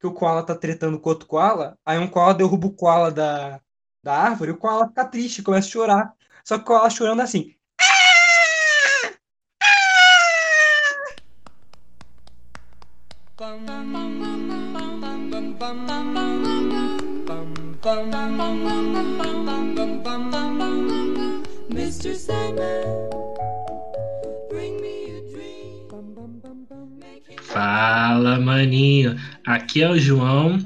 que o koala tá tretando com outro koala, aí um koala derruba o koala da, da árvore, e o koala fica triste, começa a chorar. Só que o koala chorando assim. Mr. Sandman, bring me a dream. Fala, maninho. Aqui é o João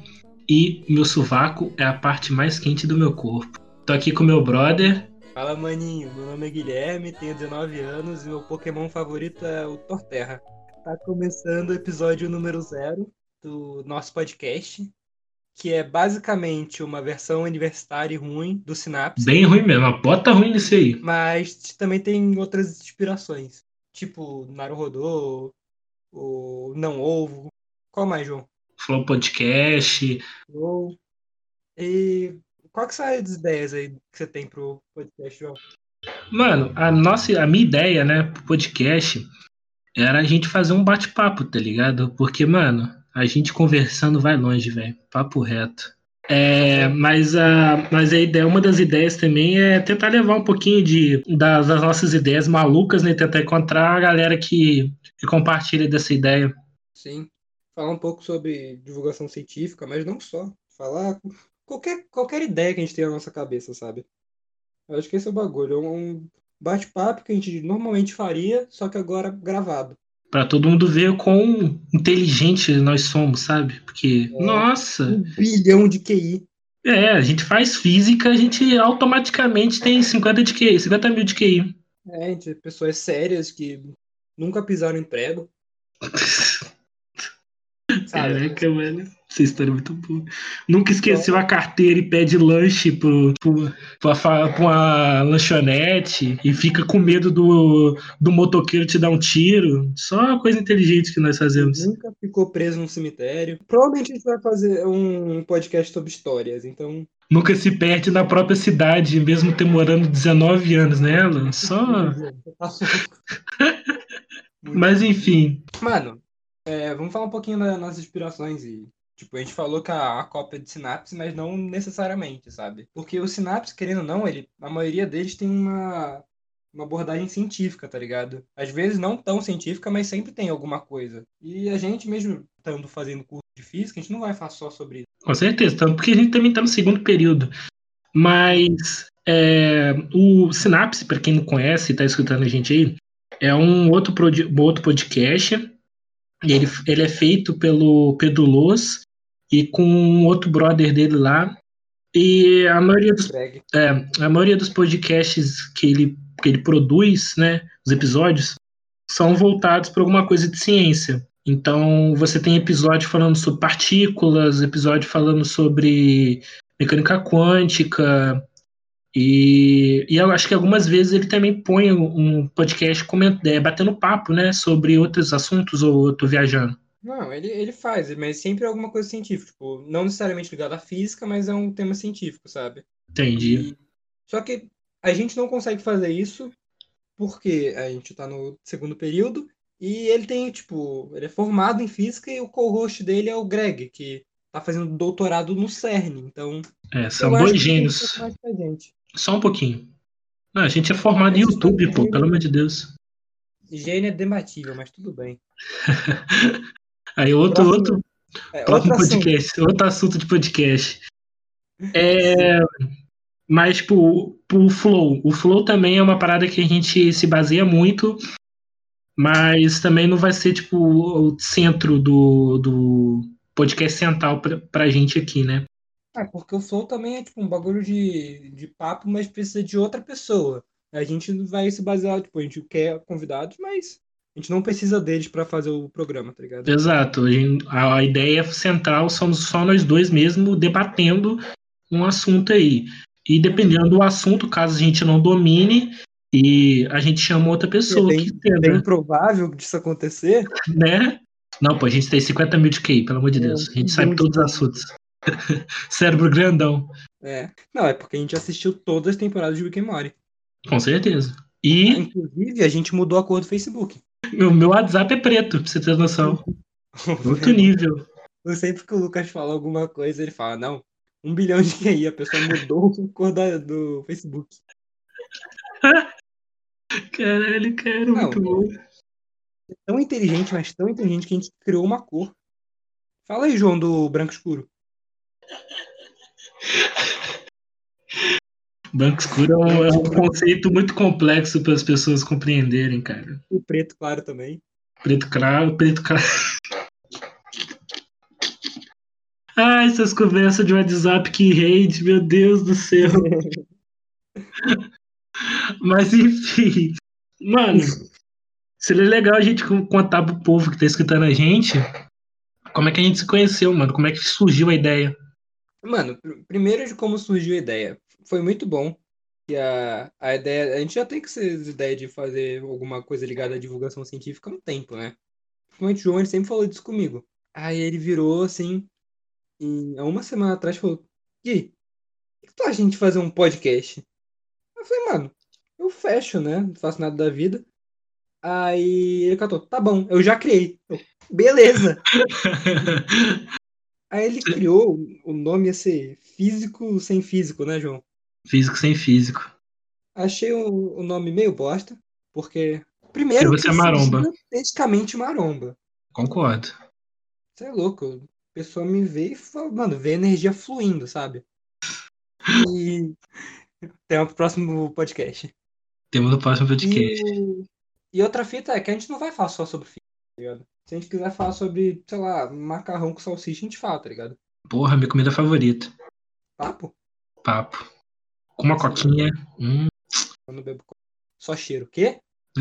e meu sovaco é a parte mais quente do meu corpo. Tô aqui com meu brother. Fala, maninho. Meu nome é Guilherme, tenho 19 anos e meu Pokémon favorito é o Torterra. Tá começando o episódio número zero do nosso podcast, que é basicamente uma versão universitária e ruim do Synapse, Bem ruim mesmo, uma bota ruim nisso aí. mas também tem outras inspirações, tipo Naruhodô, o Não Ovo. Qual mais, João? Flow Podcast. Ou... E qual que são as ideias aí que você tem pro podcast, João? Mano, a nossa, a minha ideia, né, pro podcast era a gente fazer um bate-papo, tá ligado? Porque, mano, a gente conversando vai longe, velho. Papo reto. É, mas a, mas a ideia, uma das ideias também é tentar levar um pouquinho de, das, das nossas ideias malucas, né? Tentar encontrar a galera que, que compartilha dessa ideia. Sim. Falar um pouco sobre divulgação científica, mas não só. Falar qualquer, qualquer ideia que a gente tem na nossa cabeça, sabe? Eu acho que esse é o bagulho. É um bate-papo que a gente normalmente faria, só que agora gravado. Pra todo mundo ver quão inteligente nós somos, sabe? Porque, É. nossa, Um bilhão de QI. é, a gente faz física, a gente automaticamente tem 50 de QI, 50 mil de QI. É, gente, pessoas sérias que nunca pisaram em prego, sabe? Caraca, mano. Essa história é muito boa. Nunca esqueceu a carteira e pede lanche pro, pro, pra, pra uma lanchonete e fica com medo do, do motoqueiro te dar um tiro. Só uma coisa inteligente que nós fazemos. Nunca ficou preso num cemitério. Provavelmente a gente vai fazer um podcast sobre histórias, então. Nunca se perde na própria cidade, mesmo ter morando 19 anos nela. Só. Tá. Mas enfim. Mano, é, vamos falar um pouquinho das nossas inspirações e. Tipo, a gente falou que a, a cópia de Synapse, mas não necessariamente, sabe? Porque o Synapse, querendo ou não, ele, a maioria deles tem uma, uma abordagem científica, tá ligado? Às vezes não tão científica, mas sempre tem alguma coisa. E a gente, mesmo estando fazendo curso de física, a gente não vai falar só sobre isso. Com certeza, tanto porque a gente também está no segundo período. Mas é, o Synapse, para quem não conhece e está escutando a gente aí, é um outro, outro podcast. Ele, ele é feito pelo Pedro Loz e com um outro brother dele lá. E a maioria dos é, a maioria dos podcasts que ele, que ele produz, né, os episódios, são voltados para alguma coisa de ciência. Então, você tem episódio falando sobre partículas, episódio falando sobre mecânica quântica, e, e eu acho que algumas vezes ele também põe um podcast coment, é, batendo papo, né, sobre outros assuntos ou eu tô viajando. Não, ele, ele faz, mas sempre é alguma coisa científica. Tipo, não necessariamente ligado à física, mas é um tema científico, sabe? Entendi. E- Só que a gente não consegue fazer isso porque a gente tá no segundo período e ele tem, tipo, ele é formado em física e o co-host dele é o Greg, que tá fazendo doutorado no CERN. Então, É, são dois gênios. Só um pouquinho. Não, a gente é formado em YouTube, pô, o pelo amor de Deus. Gênio é debatível, mas tudo bem. Aí outro, Próximo- outro, É, próximo outro assunto. podcast, outro assunto de podcast. É, mas, tipo, o Flow. O Flow também é uma parada que a gente se baseia muito, mas também não vai ser, tipo, o centro do, do podcast central pra, pra gente aqui, né? Ah, porque o Flow também é tipo um bagulho de, de papo, mas precisa de outra pessoa. A gente vai se basear, tipo, a gente quer convidados, mas a gente não precisa deles pra fazer o programa, tá ligado? Exato. A, gente- a- a ideia central somos só nós dois mesmo debatendo um assunto aí. E dependendo do assunto, caso a gente não domine, e a gente chama outra É pessoa bem, que entenda. bem provável disso acontecer. né? Não, pô, a gente tem 50 mil de QI, pelo amor de Deus. A gente sabe todos os assuntos. Cérebro grandão, É. Não, é porque a gente assistiu todas as temporadas de Rick and Morty. com certeza. E Inclusive, a gente mudou a cor do Facebook. o meu WhatsApp é preto, pra você ter noção. Outro nível. sempre que o Lucas fala alguma coisa, ele fala, não, um bilhão de QI, a pessoa mudou a cor da- do Facebook. Caralho, cara, Não, muito bom. É tão inteligente, mas tão inteligente que a gente criou uma cor. Fala aí, João, do branco escuro. Branco escuro é um, é um conceito muito complexo para as pessoas compreenderem, cara. O preto claro também. Preto claro, preto claro. Ah, essas conversas de WhatsApp que rede, meu Deus do céu. Mas enfim, mano, seria legal a gente con- contar pro povo que tá escutando a gente como é que a gente se conheceu, mano, como é que surgiu a ideia. Mano, pr- primeiro de como surgiu a ideia. Foi muito bom. Que a, a ideia. A gente já tem que ser ideia de fazer alguma coisa ligada à divulgação científica há um tempo, né? Principalmente o João, ele sempre falou disso comigo. Aí ele virou assim, em, há uma semana atrás, falou: Gui, o que tu acha de a gente fazer um podcast? Eu falei, mano, eu fecho, né? Não faço nada da vida. Aí ele cantou, tá bom, eu já criei. Eu, Beleza. Aí ele criou, o nome ia ser Físico Sem Físico, né, João? físico sem físico. Achei o, o nome meio bosta, porque. Primeiro, Porque você é maromba. gigantescamente maromba. Concordo. Você é louco. A pessoa me vê e fala, mano, vê a energia fluindo, sabe? E. Até o próximo podcast. Temos no próximo E, podcast. o- e outra fita é que a gente não vai falar só sobre física, tá ligado? Se a gente quiser falar sobre, sei lá, macarrão com salsicha, a gente fala, tá ligado? Porra, minha comida favorita. Papo? Papo. Com uma coquinha. Hum. Eu não bebo só cheiro. O quê?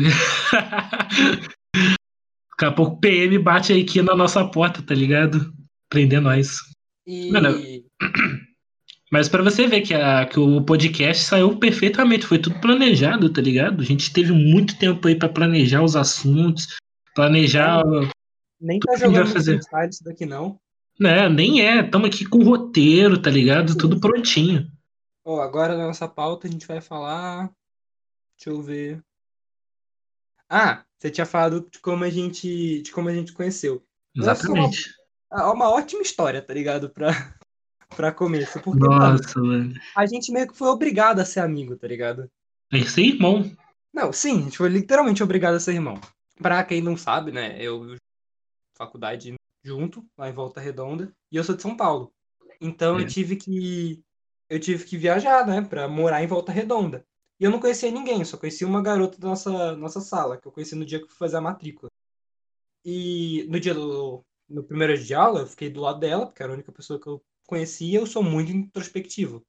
Daqui a pouco o PM bate aqui na nossa porta, tá ligado? Prender nós. E. Mano, Mas pra você ver que, a, que o podcast saiu perfeitamente, foi tudo planejado, tá ligado? A gente teve muito tempo aí pra planejar os assuntos, planejar. Nem tá que a jogando fazer. freestyle isso daqui, não. Né, nem é, estamos aqui com o roteiro, tá ligado? Tudo prontinho. Ó, agora na nossa pauta a gente vai falar. Deixa eu ver. Ah, você tinha falado de como a gente, de como a gente conheceu. Exatamente. É uma ótima história, tá ligado? Pra, pra começo. Porque, Nossa, mano. a gente meio que foi obrigado a ser amigo, tá ligado? É isso aí, irmão. Não, sim, a gente foi literalmente obrigado a ser irmão. Pra quem não sabe, né? Eu faculdade junto, lá em Volta Redonda, e eu sou de São Paulo. Então É. eu tive que eu tive que viajar, né, Pra morar em Volta Redonda. E eu não conhecia ninguém, só conhecia uma garota da nossa nossa sala, que eu conheci no dia que eu fui fazer a matrícula. E no dia do no primeiro dia de aula, eu fiquei do lado dela, porque era a única pessoa que eu conhecia, eu sou muito introspectivo.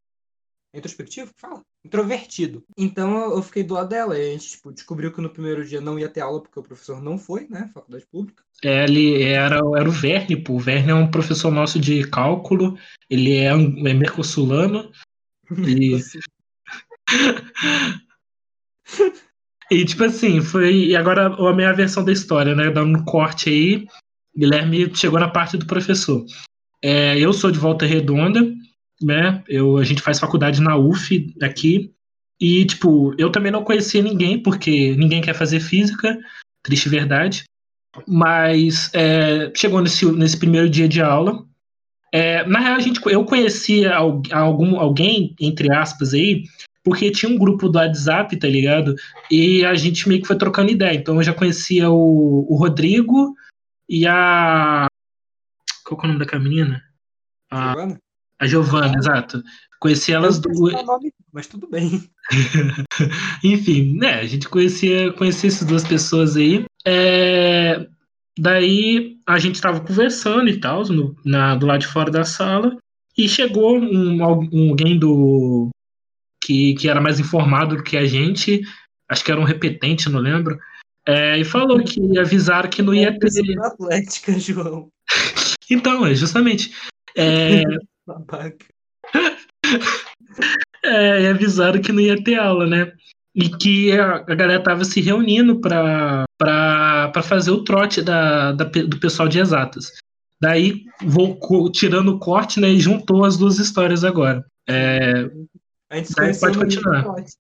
É Introspectivo? que Fala. Introvertido. Então eu- fiquei do lado dela. E a gente tipo, descobriu que no primeiro dia não ia ter aula porque o professor não foi, né? Faculdade pública. É, Ele era, era o Verne, pô. O Verne é um professor nosso de cálculo. Ele é, um, é mercosulano. E, e, tipo assim, foi. E agora a minha versão da história, né? Dando um corte aí. Guilherme chegou na parte do professor. É, eu sou de Volta Redonda, né? Eu, a gente faz faculdade na UF aqui. E, tipo, eu também não conhecia ninguém, porque ninguém quer fazer física, triste verdade. Mas é, chegou nesse, nesse primeiro dia de aula. É, na real, a gente, eu conhecia al- algum, alguém, entre aspas, aí, porque tinha um grupo do WhatsApp, tá ligado? E a gente meio que foi trocando ideia. Então eu já conhecia o, o Rodrigo e a. Qual é o nome daquela menina? A, Giovana? A Giovana, exato. Conheci elas Eu não duas. sei o nome, mas tudo bem. Enfim, né? A gente conhecia, conhecia essas duas pessoas aí. É, daí a gente tava conversando e tal, no- na, do lado de fora da sala, e chegou um, al- alguém do. Que, que era mais informado do que a gente, acho que era um repetente, não lembro. é, e falou que avisaram que não ia ter. Atlética, João. Então, é justamente. É, Babaca. É, e avisaram que não ia ter aula, né? E que a, a galera tava se reunindo pra fazer o trote da, da do pessoal de exatas. Daí, vou tirando o corte, né? E juntou as duas histórias agora. É, A gente se pode continuar. trote.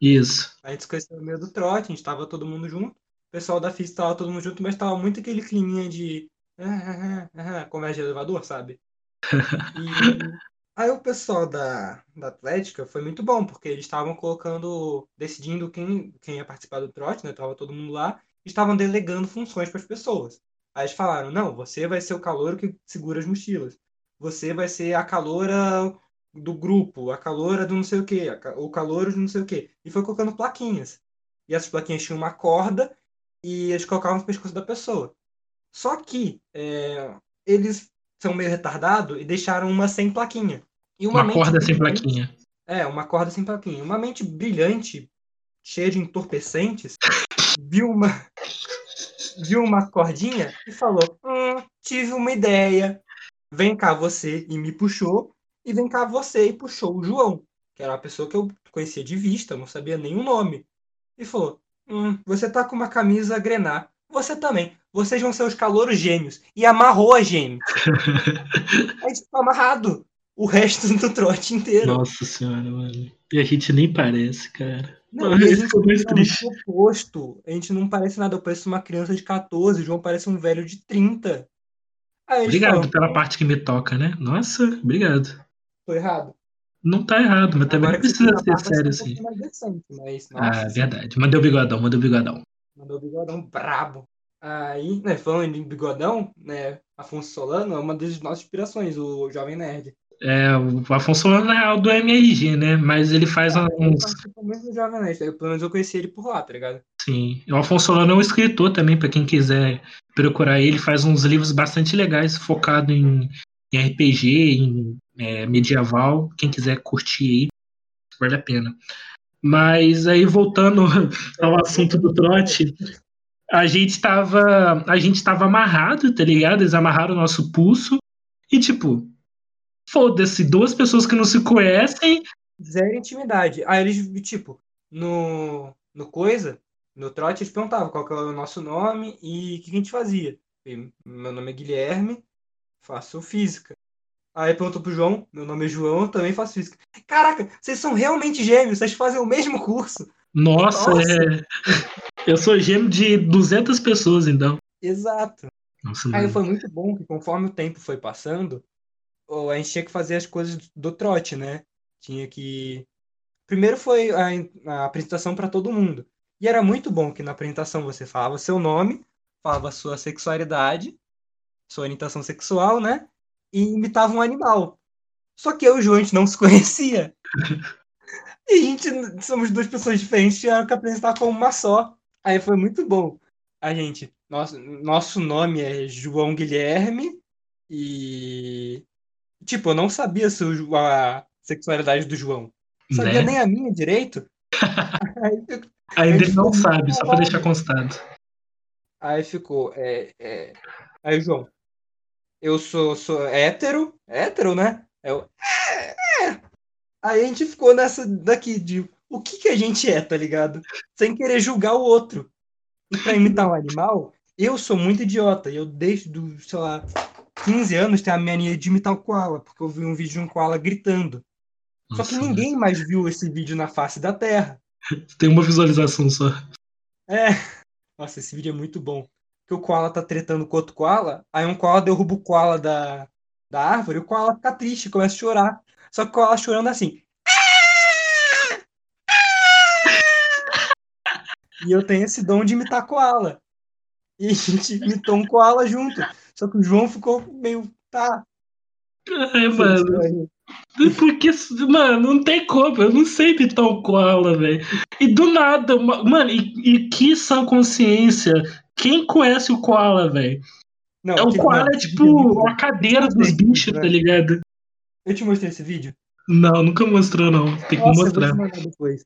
isso. A gente se conheceu no meio do trote, a gente tava todo mundo junto. O pessoal da FIS tava todo mundo junto, mas tava muito aquele climinha de ah, ah, ah, conversa de elevador, sabe? E aí o pessoal da, da Atlética foi muito bom, porque eles estavam colocando, decidindo quem, quem ia participar do trote, né? Tava todo mundo lá, estavam delegando funções para as pessoas. Aí eles falaram, não, você vai ser o calouro que segura as mochilas. Você vai ser a caloura do grupo, a caloura do não sei o quê, o calouro do não sei o quê. E foi colocando plaquinhas. E essas plaquinhas tinham uma corda e eles colocavam no pescoço da pessoa. Só que é, eles são meio retardados e deixaram uma sem plaquinha. E Uma mente corda sem plaquinha. É, uma corda sem plaquinha. Uma mente brilhante, cheia de entorpecentes, viu uma, viu uma cordinha e falou: Hum, tive uma ideia. Vem cá você, e me puxou. E vem cá você, e puxou o João, que era uma pessoa que eu conhecia de vista, não sabia nem o nome. E falou: Hum, você tá com uma camisa grená. Você também. Vocês vão ser os calouros gêmeos. E amarrou a gente. Aí ficou amarrado o resto do trote inteiro. Nossa senhora, mano. E a gente nem parece, cara. Não, a gente é muito triste. oposto. A gente não parece nada. Eu pareço uma criança de 14, o João parece um velho de 30. Aí eles Obrigado pela parte que me toca, né? Nossa, obrigado. tô errado. Não tá errado, mas também Agora não precisa a ser sério é assim. mais decente, mas, Ah, verdade. Mandei o bigodão, mandei o bigodão. mandou o bigodão brabo. Aí, né, falando em bigodão, né, Afonso Solano é uma das nossas inspirações, o Jovem Nerd. É, o Afonso Solano é o do MRG, né? Mas ele faz Ele uns. participa muito do Jovem Nerd, pelo menos eu conheci ele por lá, tá ligado? Sim. O Afonso Solano é um escritor também, pra quem quiser procurar ele, faz uns livros bastante legais, focado em, em RPG, em é, medieval. Quem quiser curtir aí, vale a pena. Mas aí, voltando ao assunto do trote, a gente tava. A gente tava amarrado, tá ligado? Eles amarraram o nosso pulso. E tipo, foda-se, duas pessoas que não se conhecem. Zero intimidade. Aí eles, tipo, no, no coisa, no trote, eles perguntavam qual que era o nosso nome e o que a gente fazia. E, meu nome é Guilherme, faço física. Aí perguntou pro João, meu nome é João, eu também faço física. Caraca, vocês são realmente gêmeos, vocês fazem o mesmo curso. Nossa, Nossa. é. Eu sou gêmeo de 200 pessoas, então. Exato. Nossa, Aí foi muito bom que conforme o tempo foi passando, a gente tinha que fazer as coisas do trote, né? Tinha que. Primeiro foi a, a apresentação para todo mundo. E era muito bom que na apresentação você falava seu nome, falava sua sexualidade, sua orientação sexual, né? E imitava um animal. Só que eu e o João, a gente não se conhecia. E a gente, somos duas pessoas diferentes, tiveram que apresentar como uma só. Aí foi muito bom. A gente, nosso, nosso nome é João Guilherme e. Tipo, eu não sabia a sexualidade do João. Não sabia Né? nem a minha direito. Aí, gente ele não sabe, só pra deixar constado. aí ficou. É, é... Aí, João, eu sou, sou hétero, hétero, né? Eu, é, é. Aí a gente ficou nessa daqui de o que que a gente é, tá ligado? Sem querer julgar o outro. E pra imitar um animal, eu sou muito idiota. Eu desde, do, sei lá, 15 anos tenho a mania de imitar o koala, porque eu vi um vídeo de um koala gritando. Só que Nossa, ninguém mais viu esse vídeo na face da Terra. Tem uma visualização só. É. Nossa, esse vídeo é muito bom. Que o koala tá tretando com outro koala, aí um koala derruba o koala da, da árvore, o koala fica triste, começa a chorar. Só que o koala chorando assim. E eu tenho esse dom de imitar koala. E a gente imitou um koala junto. Só que o João ficou meio. Tá. Ai, foi mano. Porque, mano, não tem como. Eu não sei imitar o koala, velho. E do nada, ma- mano, e, e que sã consciência. Quem conhece o koala, velho? Não, É, o koala não, é tipo é a cadeira dos bichos, tá né? ligado? Eu te mostrei esse vídeo? Não, nunca mostrou, não. Tem que Nossa, eu vou mostrar. te depois.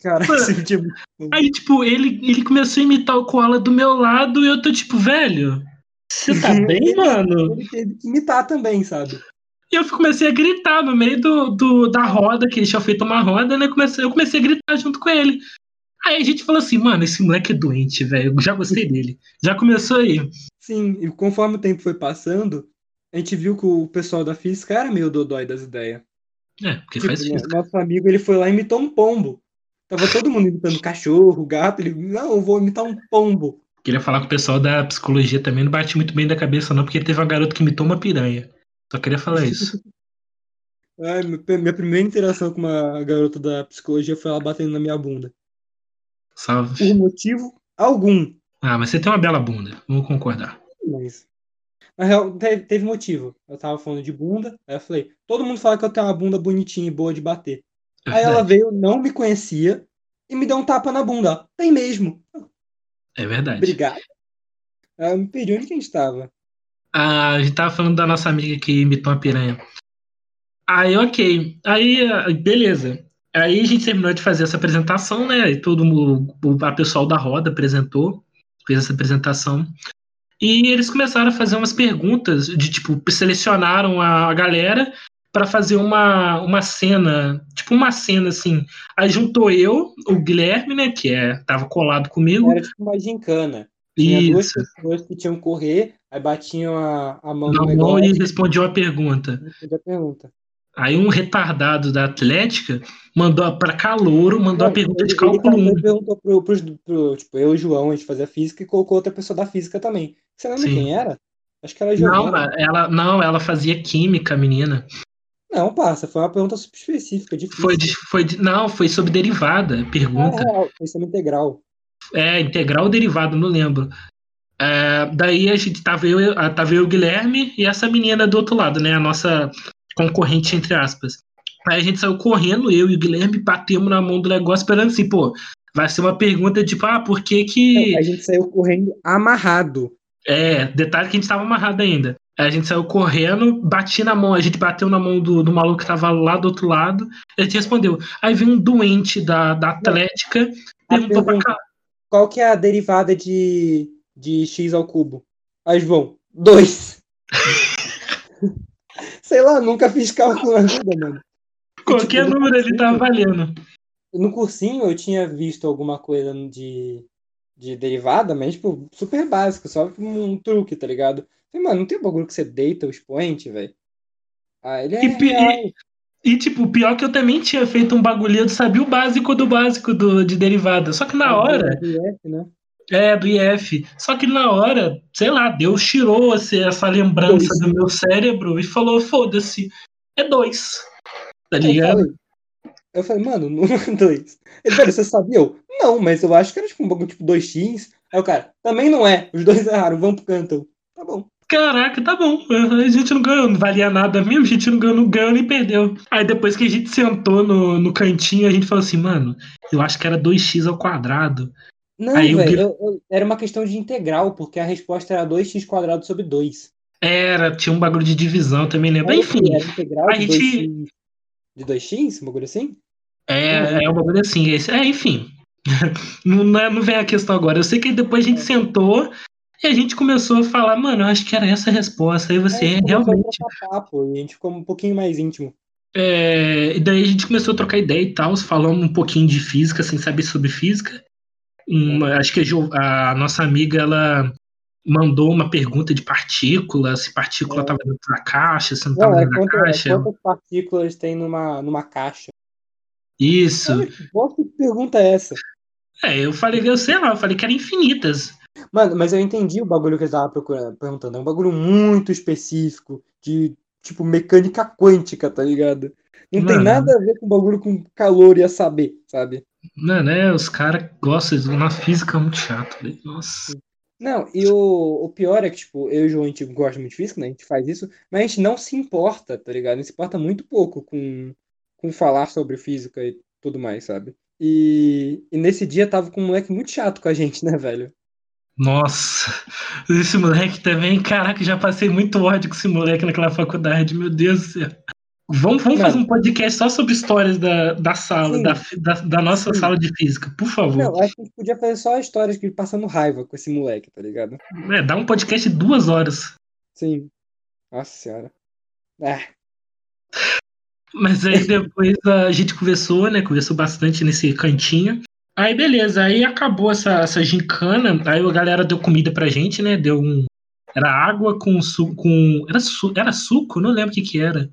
Cara, esse vídeo é muito. Aí, tipo, ele, ele começou a imitar o koala do meu lado e eu tô tipo, velho, você tá bem, mano? Ele teve que imitar também, sabe? E eu comecei a gritar no meio do, do- da roda, que eles tinham feito uma roda, né? Comecei, eu comecei a gritar junto com ele. Aí a gente falou assim, mano, esse moleque é doente, velho. Já gostei dele. Já começou aí. Sim, e conforme o tempo foi passando, a gente viu que o pessoal da física era meio dodói das ideias. É, porque Tipo, faz isso. nosso amigo, ele foi lá e imitou um pombo. Tava todo mundo imitando cachorro, gato, ele, não, eu vou imitar um pombo. Queria falar com o pessoal da psicologia também, não bate muito bem da cabeça, não, porque teve uma garota que imitou uma piranha. Só queria falar isso. Ai, minha primeira interação com uma garota da psicologia foi ela batendo na minha bunda. Salve. Por motivo algum. Ah, mas você tem uma bela bunda, vamos concordar. Mas. Na real, teve, teve motivo. Eu tava falando de bunda, aí eu falei, todo mundo fala que eu tenho uma bunda bonitinha e boa de bater. Aí ela veio, não me conhecia, e me deu um tapa na bunda. ó. Tem mesmo. É verdade. Obrigado. Ela me pediu onde que a gente tava. Ah, a gente tava falando da nossa amiga que imitou uma piranha. Aí, ok. Aí, ah, beleza. Aí a gente terminou de fazer essa apresentação, né? E todo mundo, o a pessoal da roda apresentou, fez essa apresentação. E eles começaram a fazer umas perguntas de tipo, selecionaram a galera para fazer uma, uma cena, tipo uma cena assim. Aí juntou eu, o Guilherme, né, que é, tava colado comigo. Era tipo uma gincana. Tinha duas Isso. pessoas que tinham que correr, aí batiam a, a mão no negócio e respondeu a pergunta. a pergunta. Aí um retardado da Atlética mandou para Calouro, mandou a pergunta ele, de cálculo ele 1. perguntou pro, pros, pro, tipo, eu e o João, a gente fazia física e colocou outra pessoa da física também. Você lembra Sim. quem era? Acho que era a Não, ela, não, ela fazia química, menina. Não, passa, foi uma pergunta super específica, difícil. Foi, foi não, foi sobre derivada, Ah, pergunta. real, foi sobre integral. É, integral ou derivada, não lembro. É, daí a gente tava eu, ah, tava eu o Guilherme e essa menina do outro lado, né? A nossa concorrente, entre aspas. Aí a gente saiu correndo, eu e o Guilherme, batemos na mão do negócio, esperando assim, pô, vai ser uma pergunta tipo, ah, por que que. A gente saiu correndo amarrado. É, detalhe que a gente tava amarrado ainda. Aí a gente saiu correndo, bati na mão, a gente bateu na mão do, do maluco que tava lá do outro lado, ele te respondeu. Aí veio um doente da, da Atlética, perguntou pra pergunta, cá. qual que é a derivada de, de x ao cubo? Aí, João, 2. Sei lá, nunca fiz cálculo na vida, mano. Qualquer tipo, número ali tava cursinho- valendo. No cursinho eu tinha visto alguma coisa de, de derivada, mas, tipo, super básico, só um truque, tá ligado? Falei, mano, não tem um bagulho que você deita o expoente, velho? Ah, ele é E, real. E, tipo, pior que eu também tinha feito um bagulho, sabia o básico do básico do, de derivada. Só que na hora, Do IF, né? é, do IF. Só que na hora, sei lá, Deus tirou assim, essa lembrança Dois. do meu cérebro e falou: foda-se, é dois. Tá Eu ligado? falei, eu falei, mano, não é 2. Ele falou, você sabia? Eu, não, mas eu acho que era tipo um bagulho tipo 2x. Aí o cara, também não é. Os dois erraram, vamos pro canto. Eu, Tá bom. Caraca, tá bom. A gente não ganhou, não valia nada mesmo, a gente não ganhou, não ganhou nem perdeu. Aí depois que a gente sentou no, no cantinho, a gente falou assim, mano, eu acho que era 2x ao quadrado. Não, Aí o velho, Gui- eu- eu- era uma questão de integral, porque a resposta era 2x quadrado sobre 2. Era, tinha um bagulho de divisão também, lembra? Era, Enfim, era integral a de gente- 2x. De 2x? Um bagulho assim? É, é um bagulho assim. Esse, é, enfim. não, não é- não vem a questão agora. Eu sei que depois a gente sentou e a gente começou a falar, mano, eu acho que era essa a resposta. Aí você, a é, a realmente. trocar papo, a gente ficou um pouquinho mais íntimo. É, e daí a gente começou a trocar ideia e tal, falando um pouquinho de física, sem saber sobre física. Acho que a, a nossa amiga, ela mandou uma pergunta de partícula, se partícula É. estava dentro da caixa, se não estava é dentro da quanto- é caixa. quantas partículas tem numa, numa caixa. Isso. Olha, que pergunta é essa? É, eu falei, eu sei lá, eu falei que eram infinitas. Mano, mas eu entendi o bagulho que ele tava procurando, perguntando. É um bagulho muito específico, de, tipo, mecânica quântica, tá ligado? Não tem Mano. nada a ver com bagulho com calor e a saber, sabe? Mano, é, os caras gostam de uma física muito chato, velho. Nossa. Não, e o, o pior é que, tipo, eu e o João, a gente gosta muito de física, né? A gente faz isso, mas a gente não se importa, tá ligado? A gente se importa muito pouco com, com falar sobre física e tudo mais, sabe? E, e nesse dia tava com um moleque muito chato com a gente, né, velho? Nossa. Esse moleque também, caraca, já passei muito ódio com esse moleque naquela faculdade, meu Deus do céu. Vamos, vamos fazer um podcast só sobre histórias da, da sala, da, da, da nossa Sim. sala de física, por favor. Não, acho que a gente podia fazer só histórias que passando raiva com esse moleque, tá ligado? É, dá um podcast de duas horas. Sim. Nossa senhora. É, Mas aí depois a gente conversou, né? Conversou bastante nesse cantinho. Aí beleza, aí acabou essa, essa gincana. Aí a galera deu comida pra gente, né? Deu um. Era água com suco. Com, era, su, era suco? Não lembro o que que era.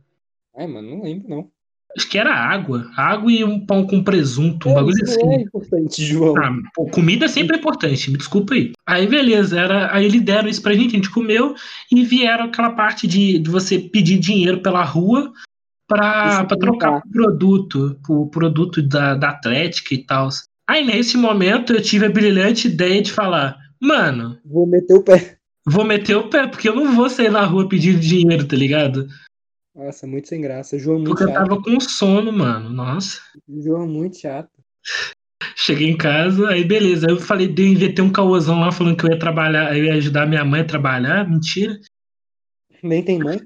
Ai, mano, não lembro, não. Acho que era água. Água e um pão com presunto, um É, bagulho isso assim. é importante, João. Ah, pô, comida sempre é importante, me desculpa aí. Aí beleza, era, aí eles deram isso pra gente, a gente comeu e vieram aquela parte de, de você pedir dinheiro pela rua pra, pra trocar pro produto, pro produto da, da Atlética e tal. Aí nesse momento eu tive a brilhante ideia de falar, mano, Vou meter o pé. vou meter o pé, porque eu não vou sair na rua pedindo dinheiro, tá ligado? Nossa, muito sem graça. João muito Porque eu chato. tava com sono, mano. Nossa. João muito chato. Cheguei em casa, aí beleza. Aí eu falei, dei, inventei um caôzão lá falando que eu ia trabalhar, eu ia ajudar minha mãe a trabalhar. Mentira. Nem tem mãe?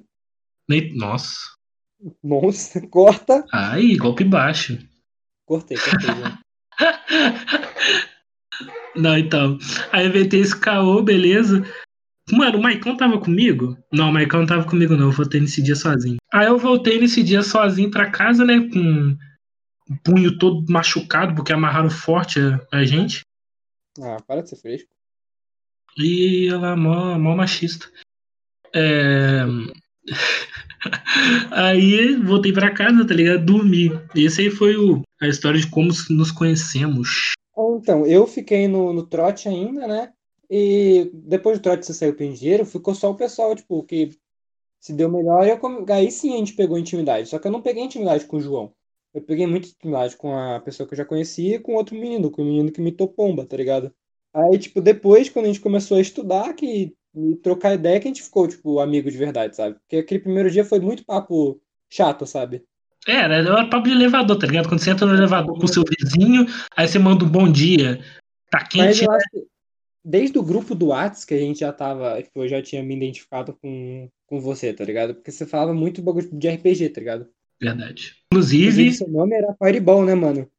Nem- Nossa. Nossa, corta. Aí, golpe baixo. Cortei, cortei. Não, então. Aí eu inventei esse caô, beleza. Mano, o Maicon tava comigo? Não, o Maicon não tava comigo, não. Eu voltei nesse dia sozinho. Aí eu voltei nesse dia sozinho pra casa, né? Com o punho todo machucado, porque amarraram forte a, gente. Ah, para de ser fresco. E ela mó, mó machista. É... aí voltei pra casa, tá ligado? Dormi. Esse aí foi o, a história de como nos conhecemos. Então, eu fiquei no, no trote ainda, né? E depois do trote você saiu dinheiro, ficou só o pessoal, tipo, que se deu melhor. Eu aí sim a gente pegou intimidade. Só que eu não peguei intimidade com o João. Eu peguei muita intimidade com a pessoa que eu já conhecia e com outro menino, com o menino que imitou pomba, tá ligado? Aí, tipo, depois, quando a gente começou a estudar, que e trocar ideia, que a gente ficou, tipo, amigo de verdade, sabe? Porque aquele primeiro dia foi muito papo chato, sabe? É, Era, era papo de elevador, tá ligado? Quando você entra no elevador com o seu vizinho, aí você manda um bom dia. Tá Mas quente, eu acho que desde o grupo do Whats que a gente já tava, tipo, eu já tinha me identificado com, com você, tá ligado? Porque você falava muito bagulho de RPG, tá ligado? verdade. Inclusive, Inclusive, seu nome era Fireball, né, mano?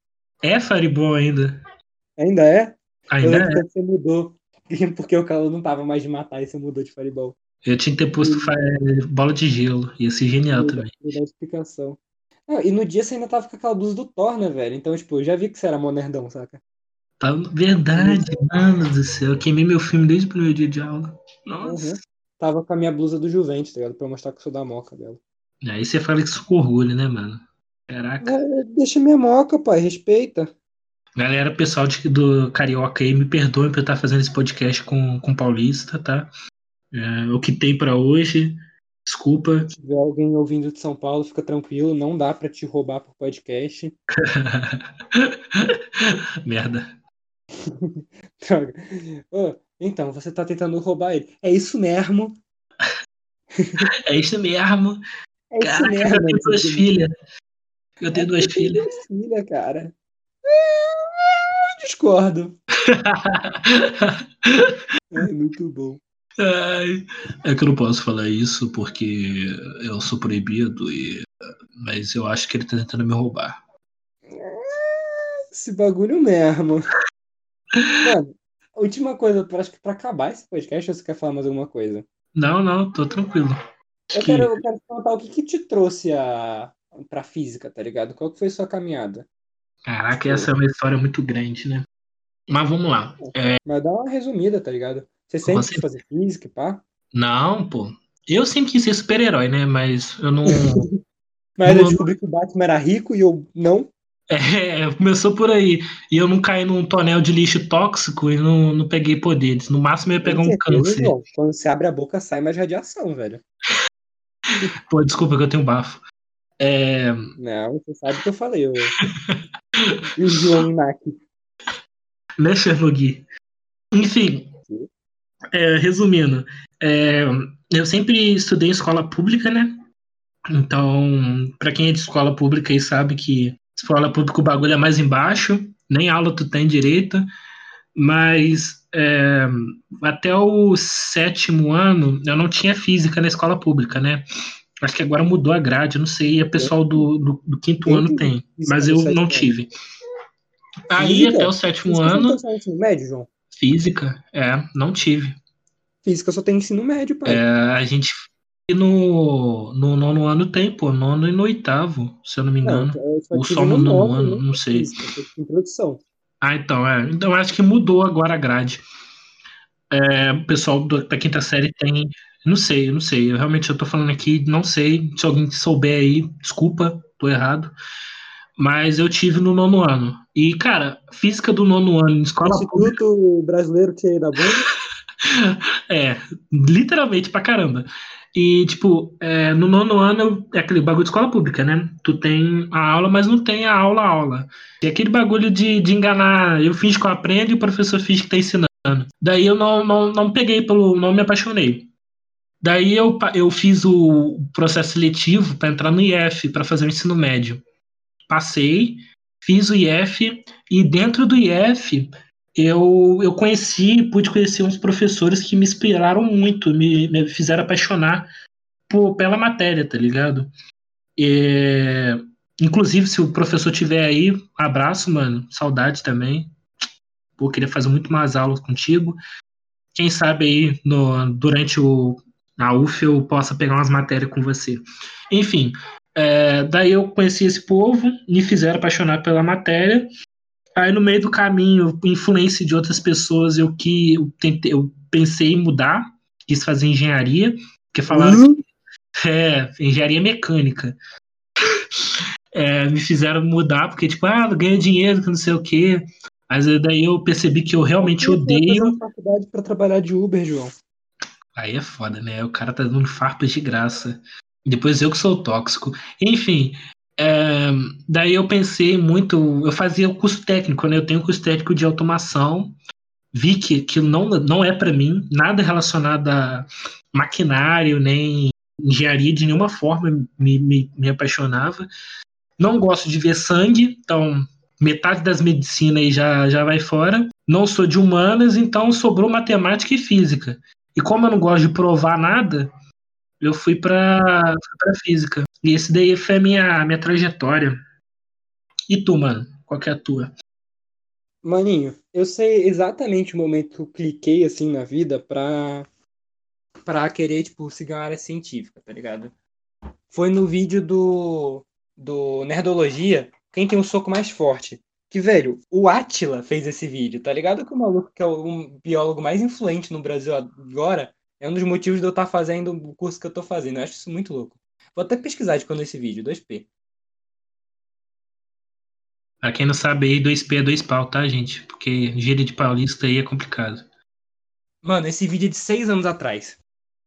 é Fireball ainda. Ainda é? Ainda é. você mudou. Porque o calor não tava mais de matar e você mudou de Fireball. Eu tinha que ter posto fi- bola de gelo. Ia ser genial dar- também. dar explicação. Ah, e no dia você ainda tava com aquela blusa do Thor, né, velho? Então, tipo, eu já vi que você era monerdão, saca? Tá, verdade, mano do céu. Eu queimei meu filme desde o primeiro dia de aula. Nossa. Uhum. Tava com a minha blusa do Juventus, tá ligado? Pra eu mostrar que eu sou da moca dela. Aí você fala isso com orgulho, né, mano? Caraca. É, deixa minha moca, pai, respeita. Galera, pessoal de- do Carioca aí, me perdoem por eu estar fazendo esse podcast com, com Paulista, tá? É, o que tem pra hoje, desculpa. Se tiver alguém ouvindo de São Paulo, fica tranquilo, não dá pra te roubar por podcast. Merda. Droga. Então, você tá tentando roubar ele. É isso mesmo. É isso mesmo. É isso Caraca, mesmo. eu tenho duas filhas. Eu tenho É, duas eu tenho filhas. duas filhas, cara. Discordo. É muito bom. Ai, é que eu não posso falar isso porque eu sou proibido, e, mas eu acho que ele tá tentando me roubar. Esse bagulho mesmo. Mano, última coisa, acho que pra acabar esse podcast, você quer falar mais alguma coisa? Não, não, tô tranquilo. Eu que- quero, eu quero te perguntar o que que te trouxe a, pra física, tá ligado? Qual que foi sua caminhada? Caraca, essa é uma história muito grande, né? Mas vamos lá. Mas dá uma resumida, tá ligado? Você sempre Você- quis fazer física, e pá? Não, pô. Eu sempre quis ser super-herói, né? Mas eu não. Mas eu Não, descobri que o Batman era rico e eu não. É, começou por aí. E eu não caí num tonel de lixo tóxico e não, não peguei poderes. No máximo eu ia pegar um câncer. Quando você abre a boca, sai mais radiação, velho. Pô, desculpa que eu tenho bafo. É, Não, você sabe o que eu falei. O, o João Nack. né, Chernobyl? Enfim, é, resumindo, é, eu sempre estudei em escola pública, né? Então, pra quem é de escola pública aí sabe que escola pública o bagulho é mais embaixo, nem aula tu tem direito, mas é, até o sétimo ano eu não tinha física na escola pública, né? Acho que agora mudou a grade, não sei, o pessoal do, do, do quinto ano tem, mas eu não tive. Aí Física? até o sétimo Física ano, só ensino médio, João? física, é, não tive. Física só tem ensino médio, pai. É, a gente no, no nono ano tem, pô, nono e no oitavo, se eu não me engano. só Ou só no nono ano, né? não sei. Física, introdução. Ah, então, é. Então acho que mudou agora a grade. É, o pessoal do- da quinta série tem. Não sei, eu não sei. Eu realmente eu tô falando aqui, não sei. Se alguém souber aí, desculpa. tô errado. Mas eu tive no nono ano. E, cara, física do nono ano em escola pública. Instituto Brasileiro Tia da Bunda. É, literalmente pra caramba. E, tipo, é, no nono ano é aquele bagulho de escola pública, né? Tu tem a aula, mas não tem a aula-aula. E aquele bagulho de, de enganar, eu finge que eu aprendo e o professor finge que tá ensinando. Daí eu não, não, não peguei pelo. não me apaixonei. Daí eu, eu fiz o processo seletivo para entrar no IF, para fazer o ensino médio. Passei, fiz o IF, e dentro do IF eu, eu conheci, pude conhecer uns professores que me inspiraram muito, me, me fizeram apaixonar por, pela matéria, tá ligado? É, inclusive, se o professor tiver aí, abraço, mano, saudade também. Pô, queria fazer muito mais aulas contigo. Quem sabe aí, no, durante o, a UF, eu possa pegar umas matérias com você. Enfim, é, daí eu conheci esse povo, me fizeram apaixonar pela matéria. Aí no meio do caminho, influência de outras pessoas, eu que eu, tentei, eu pensei em mudar, quis fazer engenharia, porque falaram Hum? que é engenharia mecânica. É, me fizeram mudar, porque, tipo, ah, ganha dinheiro, que não sei o quê. Mas daí eu percebi que eu realmente Eu odeio. faculdade pra trabalhar de Uber, João. Aí é foda, né? O cara tá dando farpas de graça. Depois eu que sou tóxico. Enfim, é, daí eu pensei muito. Eu fazia o curso técnico, né? Eu tenho curso técnico de automação. Vi que aquilo não, não é pra mim, nada relacionado a maquinário, nem engenharia de nenhuma forma me, me, me apaixonava. Não gosto de ver sangue, então metade das medicinas aí já, já vai fora. Não sou de humanas, então sobrou matemática e física. E como eu não gosto de provar nada, eu fui pra física. E esse daí foi a minha, minha trajetória. E tu, mano? Qual que é a tua? Maninho, eu sei exatamente o momento que eu cliquei assim na vida pra, pra querer, tipo, seguir uma área científica, tá ligado? Foi no vídeo do, do Nerdologia, quem tem o soco mais forte. Que, velho, o Atila fez esse vídeo, tá ligado? Que o maluco, que é o um biólogo mais influente no Brasil agora, é um dos motivos de eu estar fazendo o curso que eu tô fazendo. Eu acho isso muito louco. Vou até pesquisar de quando é esse vídeo, 2P. Pra quem não sabe aí, 2P é 2 pau, tá, gente? Porque gíria de paulista aí é complicado. Mano, esse vídeo é de seis anos atrás.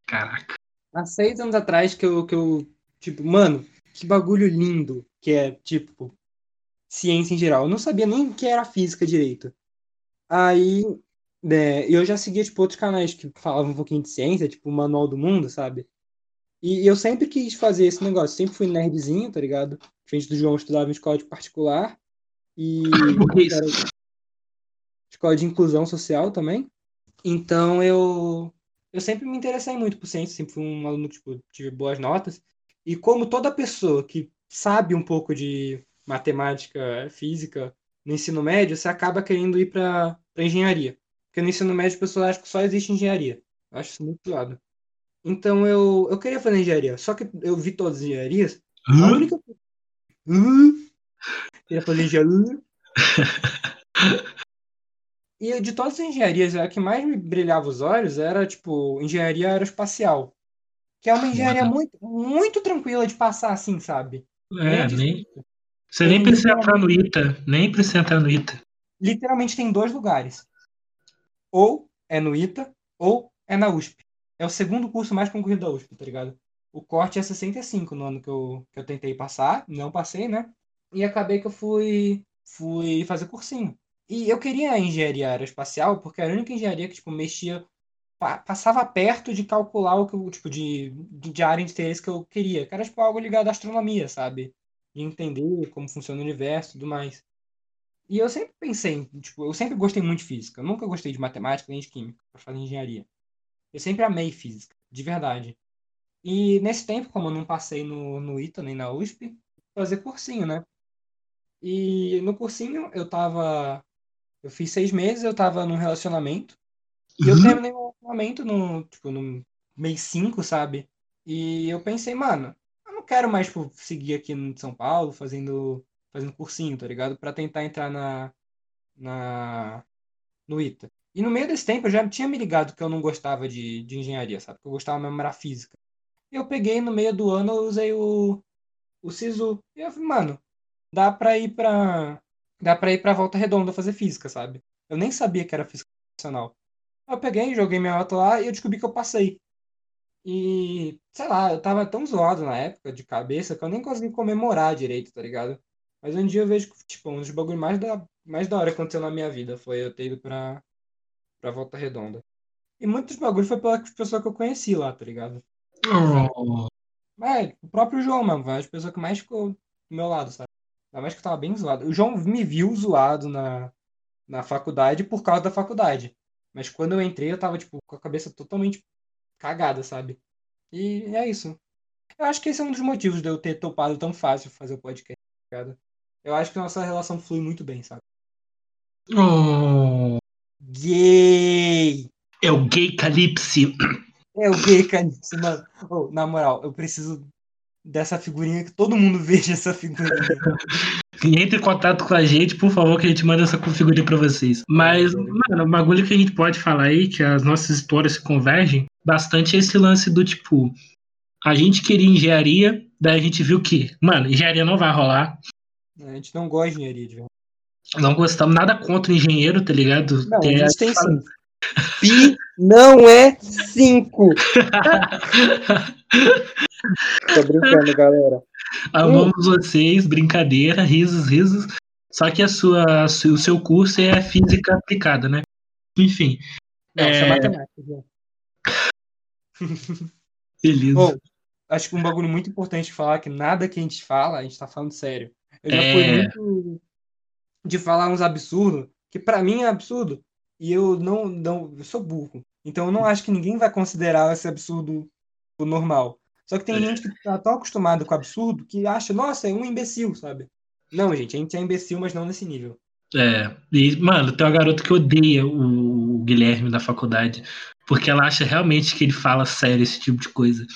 Caraca. Há seis anos atrás que eu, que eu, tipo, mano, que bagulho lindo que é, tipo, ciência em geral. Eu não sabia nem o que era física direito. Aí, né, eu já seguia, tipo, outros canais que falavam um pouquinho de ciência, tipo, o Manual do Mundo, sabe? E eu sempre quis fazer esse negócio, sempre fui nerdzinho, tá ligado? Diferente do João, estudava em escola de particular. E isso? era escola de inclusão social também. Então eu eu sempre me interessei muito por ciência, sempre fui um aluno que tipo, tive boas notas. E como toda pessoa que sabe um pouco de matemática, física no ensino médio, você acaba querendo ir para engenharia. Porque no ensino médio as pessoas acham que só existe engenharia. Eu acho isso muito zoado. Então eu, eu queria fazer engenharia, só que eu vi todas as engenharias. A única Hum? Queria fazer engenharia. E de todas as engenharias, a que mais me brilhava os olhos era, tipo, engenharia aeroespacial. Que é uma engenharia muito, muito tranquila de passar assim, sabe? É, Bem nem. Você nem precisa entrar no ITA. Nem precisa entrar no ITA. Literalmente tem dois lugares. Ou é no ITA, ou é na USP. É o segundo curso mais concorrido da USP, tá ligado? O corte é 65 no ano que eu, que eu tentei passar, não passei, né? E acabei que eu fui, fui fazer cursinho. E eu queria a engenharia aeroespacial porque era a única engenharia que, tipo, mexia, pa- passava perto de calcular o que eu, tipo, de, de de área de interesse que eu queria. Que era, tipo, algo ligado à astronomia, sabe? De entender como funciona o universo e tudo mais. E eu sempre pensei, tipo, eu sempre gostei muito de física. Eu nunca gostei de matemática nem de química para fazer engenharia. Eu sempre amei física, de verdade. E nesse tempo, como eu não passei no, no ITA nem na USP, fazer cursinho, né? E no cursinho eu tava. Eu fiz seis meses, eu tava num relacionamento. E eu Uhum. terminei o relacionamento no, tipo, no mês 5, sabe? E eu pensei, mano, quero mais, tipo, seguir aqui em São Paulo fazendo, fazendo cursinho, tá ligado? Pra tentar entrar na, na, no ITA. E no meio desse tempo eu já tinha me ligado que eu não gostava de, de engenharia, sabe? Que eu gostava mesmo era física. Eu peguei no meio do ano, eu usei o, o SISU. E eu falei, mano, dá pra ir pra. Dá pra ir pra volta redonda fazer física, sabe? Eu nem sabia que era física profissional. Eu peguei, joguei minha nota lá e eu descobri que eu passei. E, sei lá, eu tava tão zoado na época de cabeça que eu nem consegui comemorar direito, tá ligado? Mas um dia eu vejo que, tipo, um dos bagulhos mais da, mais da hora que aconteceu na minha vida foi eu ter ido pra, pra Volta Redonda. E muitos bagulhos foi pela pessoa que eu conheci lá, tá ligado? Oh, É, o próprio João mesmo, foi as pessoas que mais ficou do meu lado, sabe? Ainda mais que eu tava bem zoado. O João me viu zoado na, na faculdade por causa da faculdade. Mas quando eu entrei, eu tava, tipo, com a cabeça totalmente cagada, sabe? E é isso. Eu acho que esse é um dos motivos de eu ter topado tão fácil fazer o podcast, tá ligado? Eu acho que nossa relação flui muito bem, sabe? oh. Gay! É o gay calipse. É o gay, Calypso, mano. Ô, na moral, eu preciso dessa figurinha, que todo mundo veja essa figurinha. Entre em contato com a gente, por favor, que a gente manda essa configurinha pra vocês. Mas, mano, o bagulho que a gente pode falar aí, que as nossas histórias se convergem, bastante é esse lance do tipo, a gente queria engenharia, daí a gente viu que, mano, engenharia não vai rolar. A gente não gosta de engenharia, de verdade. Não gostamos nada contra o engenheiro, tá ligado? Não, Tem- a gente tem sim. Pi não é 5. Tô brincando, galera. Amamos vocês, brincadeira, risos, risos. Só que a sua, o seu curso é física aplicada, né? Enfim, Não, isso é É. matemática. Beleza. Ô, acho que um bagulho muito importante de falar que nada que a gente fala, a gente tá falando sério. Eu já É. fui muito de falar uns absurdos, que pra mim é absurdo, e eu não, não, eu sou burro. Então eu não acho que ninguém vai considerar esse absurdo o normal. Só que tem É. gente que tá tão acostumada com o absurdo que acha, nossa, é um imbecil, sabe? Não, gente, a gente é imbecil, mas não nesse nível. É, e, mano, tem uma garota que odeia o, o Guilherme da faculdade, porque ela acha realmente que ele fala sério esse tipo de coisa.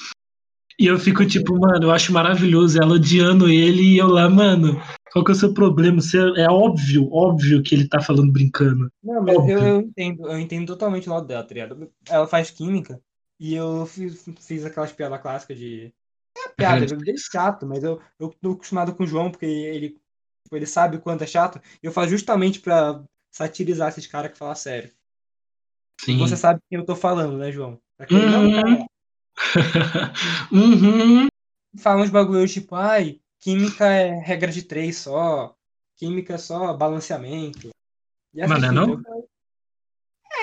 E eu fico tipo, mano, eu acho maravilhoso ela odiando ele e eu lá, mano, qual que é o seu problema? Você, é óbvio, óbvio que ele tá falando brincando. Não, mas eu, eu entendo, eu entendo totalmente o lado dela, tá ligado? Ela faz química e eu fiz, fiz aquelas piadas clássicas de. É piada, eu dei chato, mas eu, eu tô acostumado com o João, porque ele, tipo, ele sabe o quanto é chato, eu faço justamente pra satirizar esses caras que falam sério. Sim. Você sabe quem eu tô falando, né, João? Aquele não, Uhum. uhum. fala uns bagulhos tipo, ai, química é regra de três só, química é só balanceamento. E Mas não é não?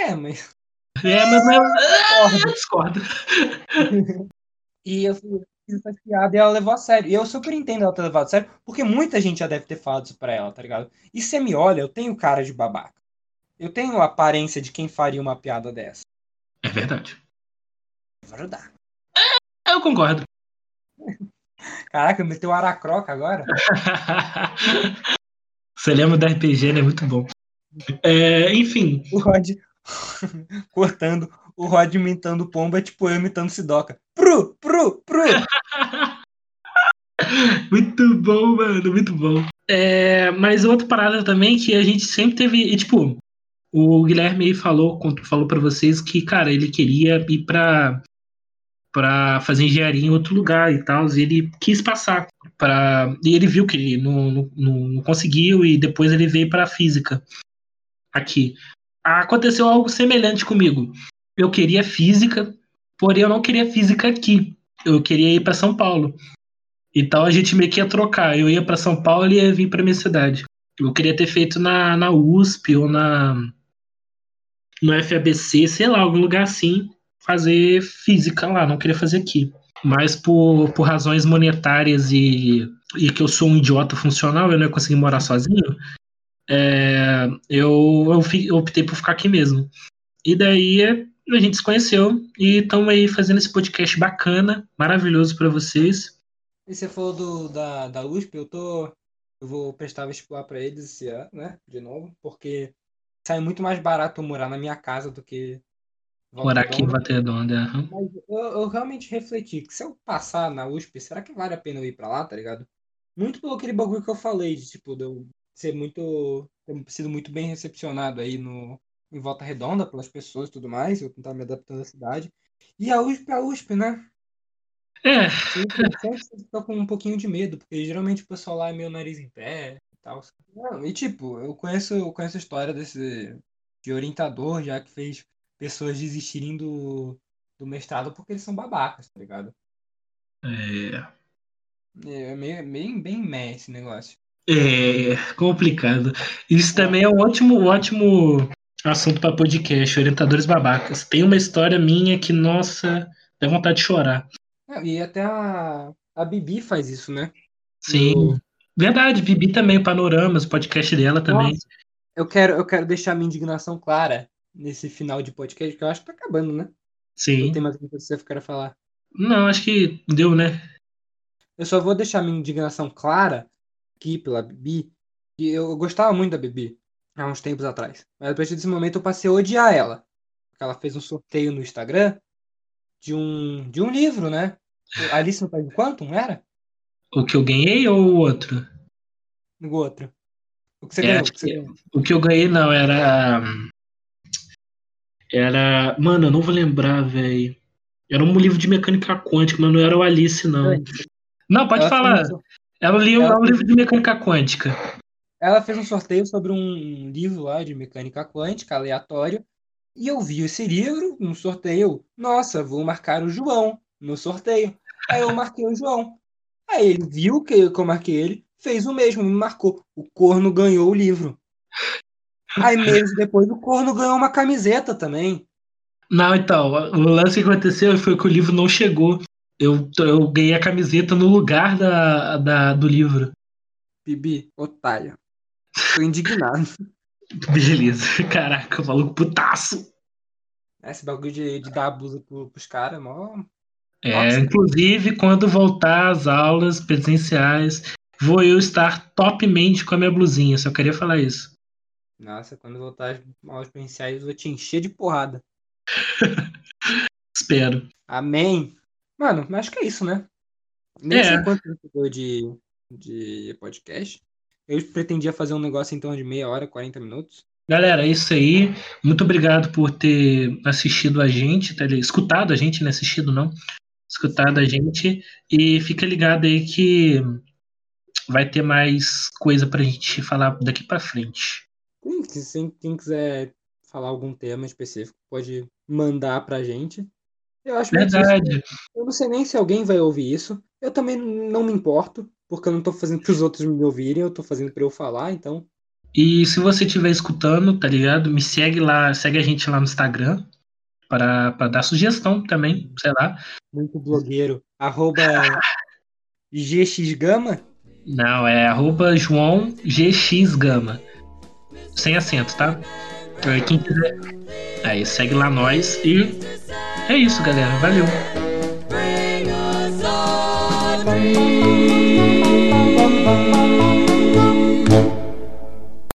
É, mas. É, mas não é... discordo. E eu fiz essa piada e ela levou a sério. E eu super entendo ela ter levado a sério, porque muita gente já deve ter falado isso pra ela, tá ligado? E você me olha, eu tenho cara de babaca. Eu tenho a aparência de quem faria uma piada dessa. É verdade. Vou ajudar. Eu concordo. Caraca, meteu aracroca agora? Você lembra do RPG, né? Muito bom. É, enfim, O Rod cortando, o Rod imitando pomba é tipo eu imitando Sidoca. Pru, pru, pru. muito bom, mano, muito bom. É, mas outra parada também que a gente sempre teve, e, tipo, o Guilherme falou, falou para vocês que, cara, ele queria ir pra, pra fazer engenharia em outro lugar e tal, e ele quis passar para e ele viu que ele não, não, não conseguiu e depois ele veio para física aqui. Aconteceu algo semelhante comigo. Eu queria física, porém eu não queria física aqui. Eu queria ir para São Paulo. Então a gente meio que ia trocar. Eu ia para São Paulo e ia vir para minha cidade. Eu queria ter feito na, na USP ou na no FABC, sei lá, algum lugar assim, fazer física lá. Não queria fazer aqui. Mas por, por razões monetárias e, e que eu sou um idiota funcional, eu não ia conseguir morar sozinho. É, eu, eu, eu optei por ficar aqui mesmo. E daí a gente se conheceu e estamos aí fazendo esse podcast bacana, maravilhoso para vocês. E você falou do, da, da USP, eu tô. Eu vou prestar vestibular pra eles esse ano, né? De novo, porque sai muito mais barato morar na minha casa do que. Morar aqui em. Volta Redonda. Mas eu, eu realmente refleti que se eu passar na USP, será que vale a pena eu ir pra lá, tá ligado? Muito pelo aquele bagulho que eu falei, de tipo, de eu ser muito. ter sido muito bem recepcionado aí no, em Volta Redonda pelas pessoas e tudo mais, eu tentar me adaptando à cidade. E a USP é a USP, né? É, você fica com um pouquinho de medo, porque geralmente o pessoal lá é meio nariz em pé e tal. Não, e tipo, eu conheço, eu conheço a história desse de orientador já que fez pessoas desistirem do, do mestrado porque eles são babacas, tá ligado? é, É meio, meio bem meh esse negócio. É complicado. Isso também é um ótimo, ótimo assunto para podcast, orientadores babacas. Tem uma história minha que, nossa, dá vontade de chorar. É, E até a, a Bibi faz isso, né? Sim. Verdade, Vivi também, Panoramas, podcast dela também. Nossa, eu quero, eu quero deixar minha indignação clara nesse final de podcast, que eu acho que tá acabando, né? Não Sim. tem mais o que você quer falar. Não, acho que deu, né? Eu só vou deixar minha indignação clara aqui pela Bibi, que eu gostava muito da Bibi há uns tempos atrás. Mas a partir desse momento eu passei a odiar ela. Porque ela fez um sorteio no Instagram de um, de um livro, né? Alice no País do Quantum, era? O que eu ganhei ou o outro? No outro. O que você É, ganhou? O que você que- ganhou? O que eu ganhei não, era. Era. Mano, eu não vou lembrar, velho. Era um livro de mecânica quântica, mas não era o Alice, não. Não, pode Ela falar. Um livro, ela é um livro de mecânica quântica. Ela fez um sorteio sobre um livro lá de mecânica quântica, aleatório, e eu vi esse livro no sorteio. Nossa, vou marcar o João no sorteio. Aí eu marquei o João. Aí ele viu que que eu marquei ele, fez o mesmo, me marcou. O corno ganhou o livro. Aí meses depois o corno ganhou uma camiseta também. Não, então, o lance que aconteceu foi que o livro não chegou. Eu, eu ganhei a camiseta no lugar da, da, do livro. Bibi, otária. Tô indignado. Beleza. Caraca, maluco putaço. Esse bagulho de, de dar blusa pro, pros caras, mó. É, Nossa. inclusive, quando voltar às aulas presenciais, vou eu estar topmente com a minha blusinha. Só queria falar isso. Nossa, quando voltar às aulas presenciais, eu vou te encher de porrada. Espero. Amém. Mano, acho que é isso, né? Nem É. sei quanto tempo deu de, de podcast. Eu pretendia fazer um negócio então de meia hora, 40 minutos. Galera, é isso aí. Muito obrigado por ter assistido a gente, tá, ligado? escutado a gente, não assistido não. Escutado a gente. E fica ligado aí que vai ter mais coisa pra gente falar daqui pra frente. Quem, quem, quem quiser falar algum tema específico, pode mandar pra gente. Eu acho. Verdade. Eu não sei nem se alguém vai ouvir isso. Eu também não me importo, porque eu não tô fazendo pros outros me ouvirem, eu tô fazendo pra eu falar, então. E se você estiver escutando, tá ligado? Me segue lá, segue a gente lá no Instagram para para dar sugestão também, sei lá. Muito blogueiro. Arroba GXGama. Não, é arroba João GX Gama. Sem acento, tá? Aí, Quem quiser. Aí, segue lá nós. E é isso, galera. Valeu.